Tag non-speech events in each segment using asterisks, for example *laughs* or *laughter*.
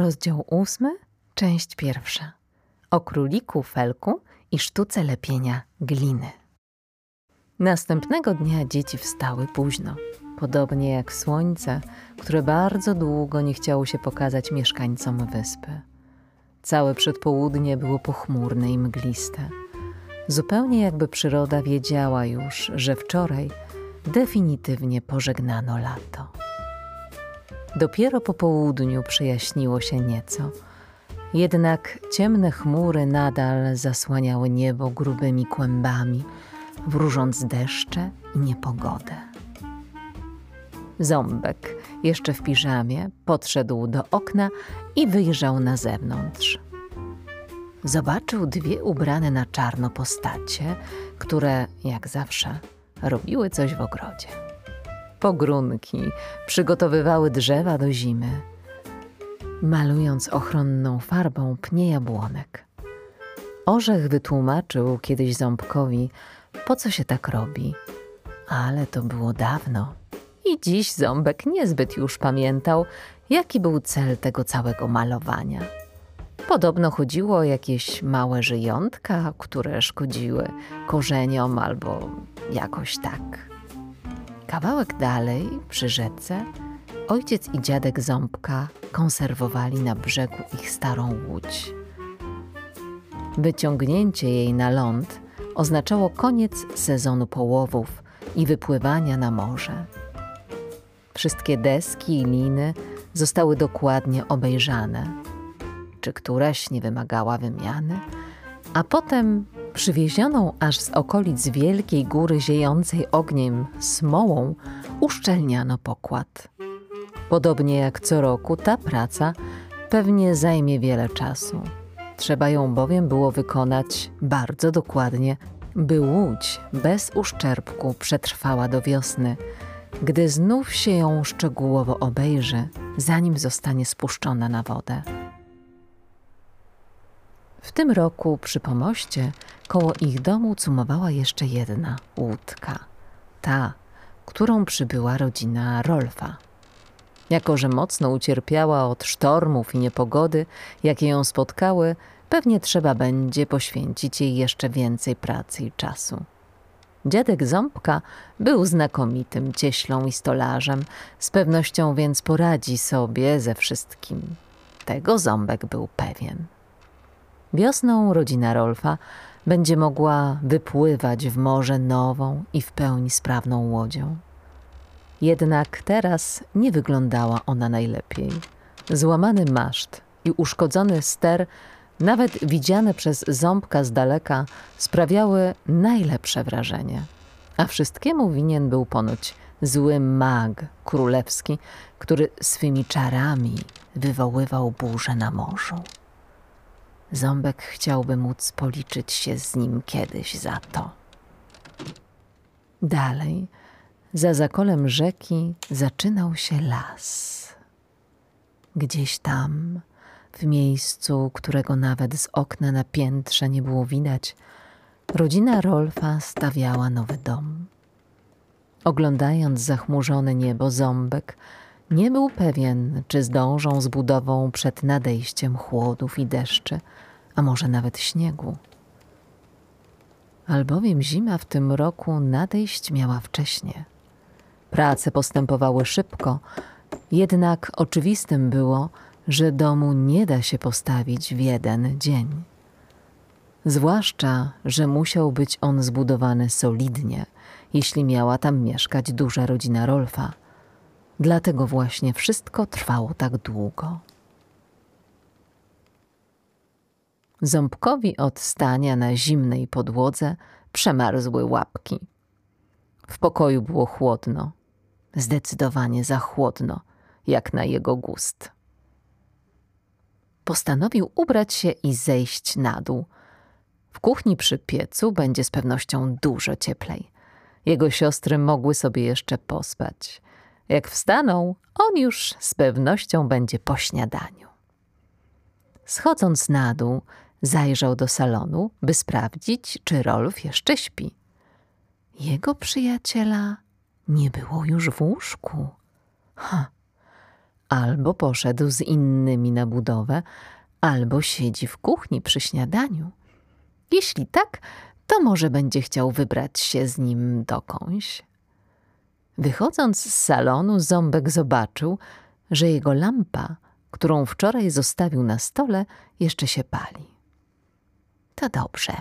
Rozdział ósmy, część pierwsza. O króliku felku i sztuce lepienia gliny. Następnego dnia dzieci wstały późno, podobnie jak słońce, które bardzo długo nie chciało się pokazać mieszkańcom wyspy. Całe przedpołudnie było pochmurne i mgliste. Zupełnie jakby przyroda wiedziała już, że wczoraj definitywnie pożegnano lato. Dopiero po południu przejaśniło się nieco, jednak ciemne chmury nadal zasłaniały niebo grubymi kłębami, wróżąc deszcze i niepogodę. Ząbek, jeszcze w piżamie, podszedł do okna i wyjrzał na zewnątrz. Zobaczył dwie ubrane na czarno postacie, które, jak zawsze, robiły coś w ogrodzie. Pogrunki przygotowywały drzewa do zimy, malując ochronną farbą pnie jabłonek. Orzech wytłumaczył kiedyś Ząbkowi, po co się tak robi, ale to było dawno. I dziś Ząbek niezbyt już pamiętał, jaki był cel tego całego malowania. Podobno chodziło o jakieś małe żyjątka, które szkodziły korzeniom albo jakoś tak. Kawałek dalej, przy rzece, ojciec i dziadek Ząbka konserwowali na brzegu ich starą łódź. Wyciągnięcie jej na ląd oznaczało koniec sezonu połowów i wypływania na morze. Wszystkie deski i liny zostały dokładnie obejrzane. Czy któraś nie wymagała wymiany? A potem przywiezioną aż z okolic wielkiej góry ziejącej ogniem smołą uszczelniano pokład. Podobnie jak co roku, ta praca pewnie zajmie wiele czasu. Trzeba ją bowiem było wykonać bardzo dokładnie, by łódź bez uszczerbku przetrwała do wiosny, gdy znów się ją szczegółowo obejrzy, zanim zostanie spuszczona na wodę. W tym roku przy pomoście koło ich domu cumowała jeszcze jedna łódka, ta, którą przybyła rodzina Rolfa. Jako, że mocno ucierpiała od sztormów i niepogody, jakie ją spotkały, pewnie trzeba będzie poświęcić jej jeszcze więcej pracy i czasu. Dziadek Ząbka był znakomitym cieślą i stolarzem, z pewnością więc poradzi sobie ze wszystkim. Tego Ząbek był pewien. Wiosną rodzina Rolfa będzie mogła wypływać w morze nową i w pełni sprawną łodzią. Jednak teraz nie wyglądała ona najlepiej. Złamany maszt i uszkodzony ster, nawet widziane przez ząbka z daleka, sprawiały najlepsze wrażenie. A wszystkiemu winien był ponoć zły mag królewski, który swymi czarami wywoływał burzę na morzu. Ząbek chciałby móc policzyć się z nim kiedyś za to. Dalej, za zakolem rzeki, zaczynał się las. Gdzieś tam, w miejscu, którego nawet z okna na piętrze nie było widać, rodzina Rolfa stawiała nowy dom. Oglądając zachmurzone niebo, ząbek nie był pewien, czy zdążą z budową przed nadejściem chłodów i deszczy, a może nawet śniegu. Albowiem zima w tym roku nadejść miała wcześnie. Prace postępowały szybko, jednak oczywistym było, że domu nie da się postawić w jeden dzień. Zwłaszcza, że musiał być on zbudowany solidnie, jeśli miała tam mieszkać duża rodzina Rolfa. Dlatego właśnie wszystko trwało tak długo. Ząbkowi od stania na zimnej podłodze przemarzły łapki. W pokoju było chłodno, zdecydowanie za chłodno, jak na jego gust. Postanowił ubrać się i zejść na dół. W kuchni przy piecu będzie z pewnością dużo cieplej. Jego siostry mogły sobie jeszcze pospać. Jak wstaną, on już z pewnością będzie po śniadaniu. Schodząc na dół, zajrzał do salonu, by sprawdzić, czy Rolf jeszcze śpi. Jego przyjaciela nie było już w łóżku. Ha, albo poszedł z innymi na budowę, albo siedzi w kuchni przy śniadaniu. Jeśli tak, to może będzie chciał wybrać się z nim dokąś. Wychodząc z salonu, Ząbek zobaczył, że jego lampa, którą wczoraj zostawił na stole, jeszcze się pali. To dobrze,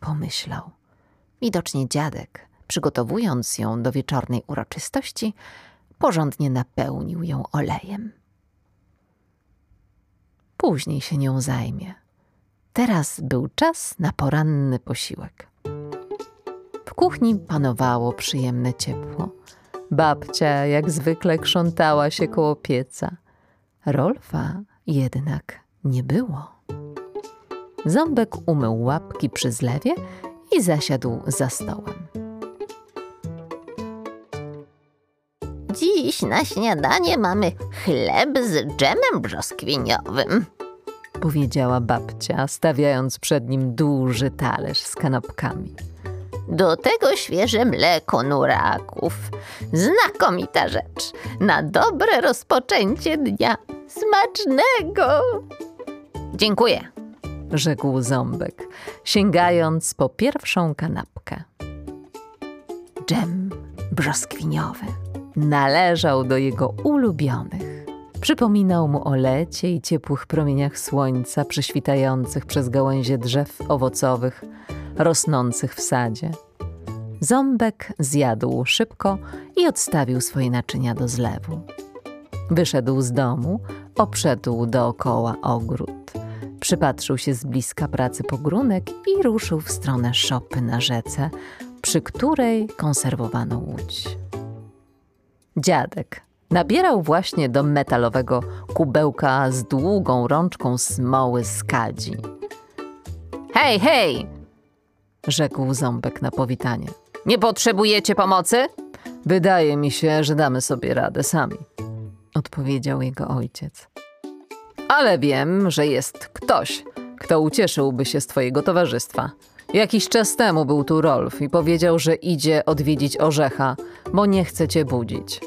pomyślał. Widocznie dziadek, przygotowując ją do wieczornej uroczystości, porządnie napełnił ją olejem. Później się nią zajmie. Teraz był czas na poranny posiłek. W kuchni panowało przyjemne ciepło. Babcia jak zwykle krzątała się koło pieca. Rolfa jednak nie było. Ząbek umył łapki przy zlewie i zasiadł za stołem. Dziś na śniadanie mamy chleb z dżemem brzoskwiniowym. Powiedziała babcia, stawiając przed nim duży talerz z kanapkami. Do tego świeże mleko nuraków. Znakomita rzecz. Na dobre rozpoczęcie dnia. Smacznego! Dziękuję. Rzekł ząbek, sięgając po pierwszą kanapkę. Dżem brzoskwiniowy należał do jego ulubionych. Przypominał mu o lecie i ciepłych promieniach słońca prześwitających przez gałęzie drzew owocowych, rosnących w sadzie. Ząbek zjadł szybko i odstawił swoje naczynia do zlewu. Wyszedł z domu, obszedł dookoła ogród. Przypatrzył się z bliska pracy pogrónek i ruszył w stronę szopy na rzece, przy której konserwowano łódź. Dziadek nabierał właśnie do metalowego kubełka z długą rączką smoły z kadzi. Hej, hej! Rzekł ząbek na powitanie. Nie potrzebujecie pomocy? Wydaje mi się, że damy sobie radę sami, odpowiedział jego ojciec. Ale wiem, że jest ktoś, kto ucieszyłby się z twojego towarzystwa. Jakiś czas temu był tu Rolf i powiedział, że idzie odwiedzić Orzecha, bo nie chce cię budzić.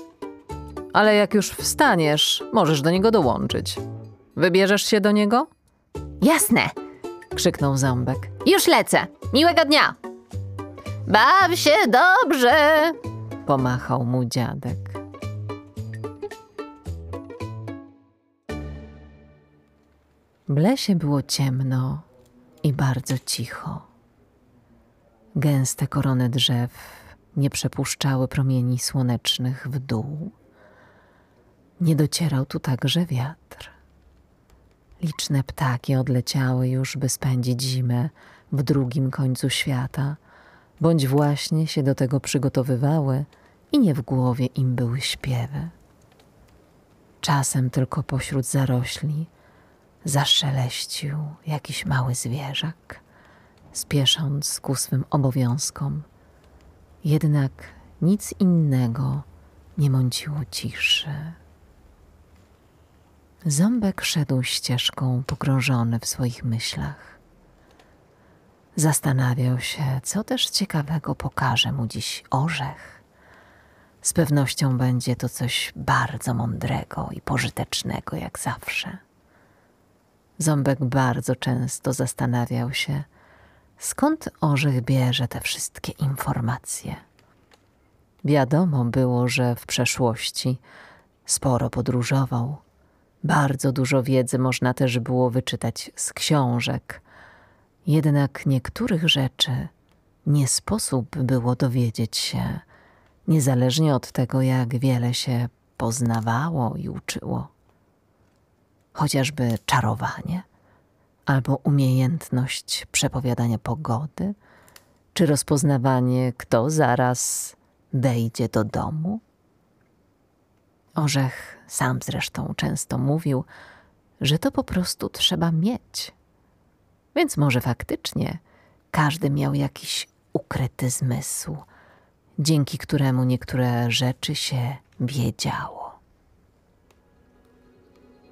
Ale jak już wstaniesz, możesz do niego dołączyć. Wybierzesz się do niego? Jasne, krzyknął Ząbek. już lecę. Miłego dnia. Baw się dobrze. Pomachał mu dziadek. W lesie było ciemno i bardzo cicho. Gęste korony drzew nie przepuszczały promieni słonecznych w dół. Nie docierał tu także wiatr. Liczne ptaki odleciały już, by spędzić zimę w drugim końcu świata, bądź właśnie się do tego przygotowywały i nie w głowie im były śpiewy. Czasem tylko pośród zarośli zaszeleścił jakiś mały zwierzak, spiesząc ku swym obowiązkom. Jednak nic innego nie mąciło ciszy. Ząbek szedł ścieżką pogrążony w swoich myślach. Zastanawiał się, co też ciekawego pokaże mu dziś orzech. Z pewnością będzie to coś bardzo mądrego i pożytecznego, jak zawsze. Ząbek bardzo często zastanawiał się, skąd orzech bierze te wszystkie informacje. Wiadomo było, że w przeszłości sporo podróżował. Bardzo dużo wiedzy można też było wyczytać z książek. Jednak niektórych rzeczy nie sposób było dowiedzieć się, niezależnie od tego, jak wiele się poznawało i uczyło chociażby czarowanie, albo umiejętność przepowiadania pogody, czy rozpoznawanie, kto zaraz wejdzie do domu. Orzech sam zresztą często mówił, że to po prostu trzeba mieć. Więc może faktycznie każdy miał jakiś ukryty zmysł, dzięki któremu niektóre rzeczy się wiedziało.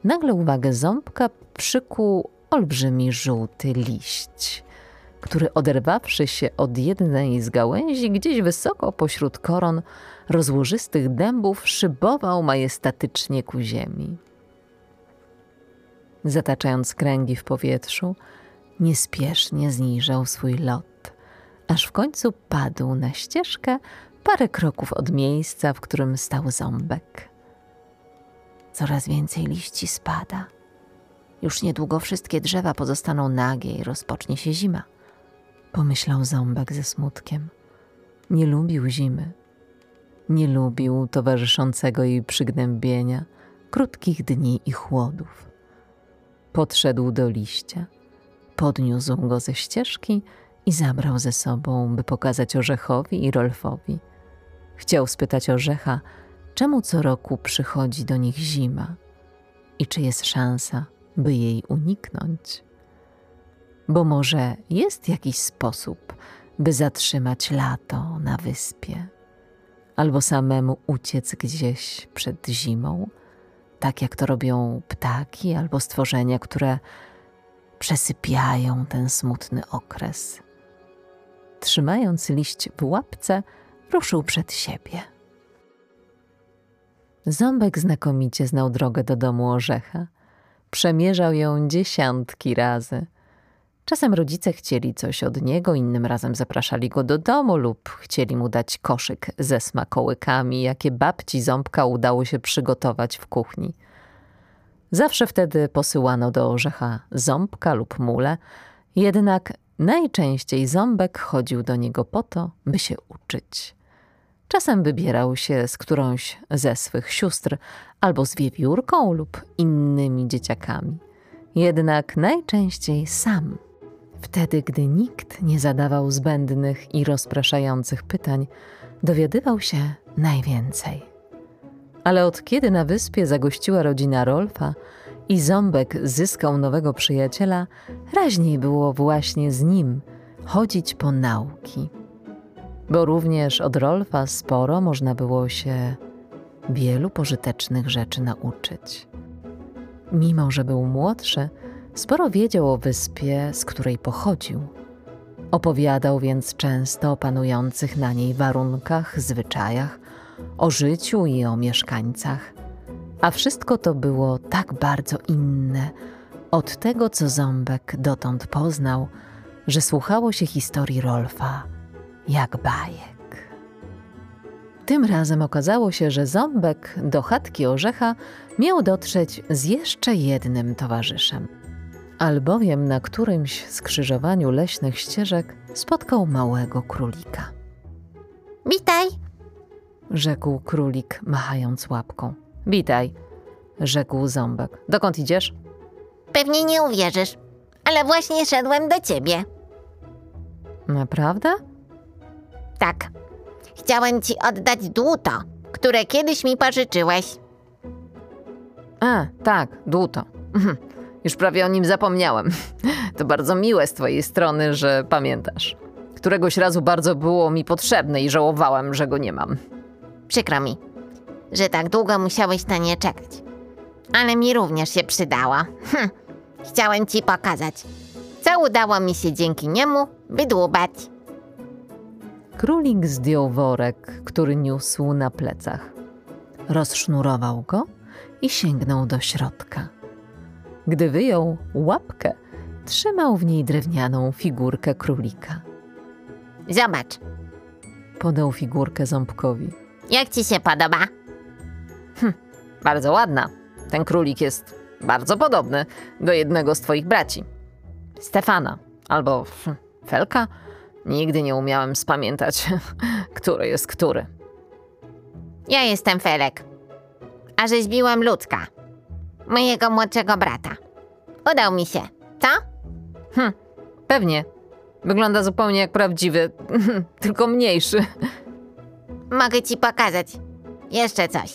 Nagle uwagę ząbka przykuł olbrzymi żółty liść. Który oderwawszy się od jednej z gałęzi, gdzieś wysoko pośród koron rozłożystych dębów, szybował majestatycznie ku ziemi. Zataczając kręgi w powietrzu, niespiesznie zniżał swój lot, aż w końcu padł na ścieżkę parę kroków od miejsca, w którym stał ząbek. Coraz więcej liści spada. Już niedługo wszystkie drzewa pozostaną nagie i rozpocznie się zima. Pomyślał ząbek ze smutkiem. Nie lubił zimy. Nie lubił towarzyszącego jej przygnębienia, krótkich dni i chłodów. Podszedł do liścia, podniósł go ze ścieżki i zabrał ze sobą, by pokazać Orzechowi i Rolfowi. Chciał spytać Orzecha, czemu co roku przychodzi do nich zima i czy jest szansa, by jej uniknąć. Bo może jest jakiś sposób, by zatrzymać lato na wyspie, albo samemu uciec gdzieś przed zimą, tak jak to robią ptaki albo stworzenia, które przesypiają ten smutny okres. Trzymając liść w łapce, ruszył przed siebie. Ząbek znakomicie znał drogę do domu orzecha. Przemierzał ją dziesiątki razy. Czasem rodzice chcieli coś od niego, innym razem zapraszali go do domu lub chcieli mu dać koszyk ze smakołykami, jakie babci ząbka udało się przygotować w kuchni. Zawsze wtedy posyłano do orzecha ząbka lub mule, jednak najczęściej ząbek chodził do niego po to, by się uczyć. Czasem wybierał się z którąś ze swych sióstr, albo z wiewiórką lub innymi dzieciakami. Jednak najczęściej sam. Wtedy, gdy nikt nie zadawał zbędnych i rozpraszających pytań, dowiadywał się najwięcej. Ale od kiedy na wyspie zagościła rodzina Rolfa i Ząbek zyskał nowego przyjaciela, raźniej było właśnie z nim chodzić po nauki bo również od Rolfa sporo można było się wielu pożytecznych rzeczy nauczyć. Mimo, że był młodszy, sporo wiedział o wyspie, z której pochodził. Opowiadał więc często o panujących na niej warunkach, zwyczajach, o życiu i o mieszkańcach. A wszystko to było tak bardzo inne od tego, co Ząbek dotąd poznał, że słuchało się historii Rolfa jak bajek. Tym razem okazało się, że ząbek do chatki orzecha miał dotrzeć z jeszcze jednym towarzyszem. Albowiem na którymś skrzyżowaniu leśnych ścieżek spotkał małego królika. Witaj! rzekł królik, machając łapką. Witaj, rzekł ząbek. Dokąd idziesz? Pewnie nie uwierzysz, ale właśnie szedłem do ciebie. Naprawdę? Tak. Chciałem ci oddać dłuto, które kiedyś mi pożyczyłeś. A, tak, dłuto. Już prawie o nim zapomniałem. *laughs* To bardzo miłe z twojej strony, że pamiętasz. Któregoś razu bardzo było mi potrzebne i żałowałem, że go nie mam. Przykro mi, że tak długo musiałeś na nie czekać. Ale mi również się przydała. Hm. Chciałem ci pokazać, co udało mi się dzięki niemu wydłubać. Królik zdjął worek, który niósł na plecach. Rozsznurował go i sięgnął do środka. Gdy wyjął łapkę, trzymał w niej drewnianą figurkę królika. Zobacz, Podał figurkę ząbkowi. jak ci się podoba? Bardzo ładna. Ten królik jest bardzo podobny do jednego z twoich braci. Stefana albo hm, Felka. Nigdy nie umiałem spamiętać, *laughs* który jest który. Ja jestem Felek, a rzeźbiłem Ludzka, mojego młodszego brata. Udał mi się, co? Pewnie. Wygląda zupełnie jak prawdziwy, *laughs* tylko mniejszy. Mogę ci pokazać jeszcze coś.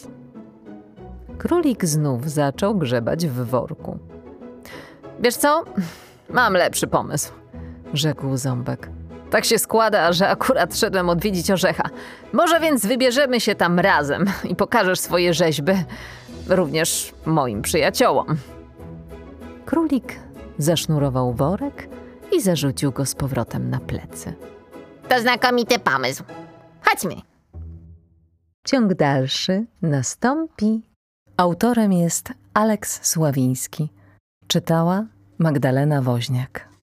Królik znów zaczął grzebać w worku. Wiesz co? Mam lepszy pomysł, rzekł ząbek. Tak się składa, że akurat szedłem odwiedzić orzecha. Może więc wybierzemy się tam razem i pokażesz swoje rzeźby również moim przyjaciołom. Królik zasznurował worek i zarzucił go z powrotem na plecy. To znakomity pomysł. Chodźmy. Ciąg dalszy nastąpi. Autorem jest Aleks Sławiński. Czytała Magdalena Woźniak.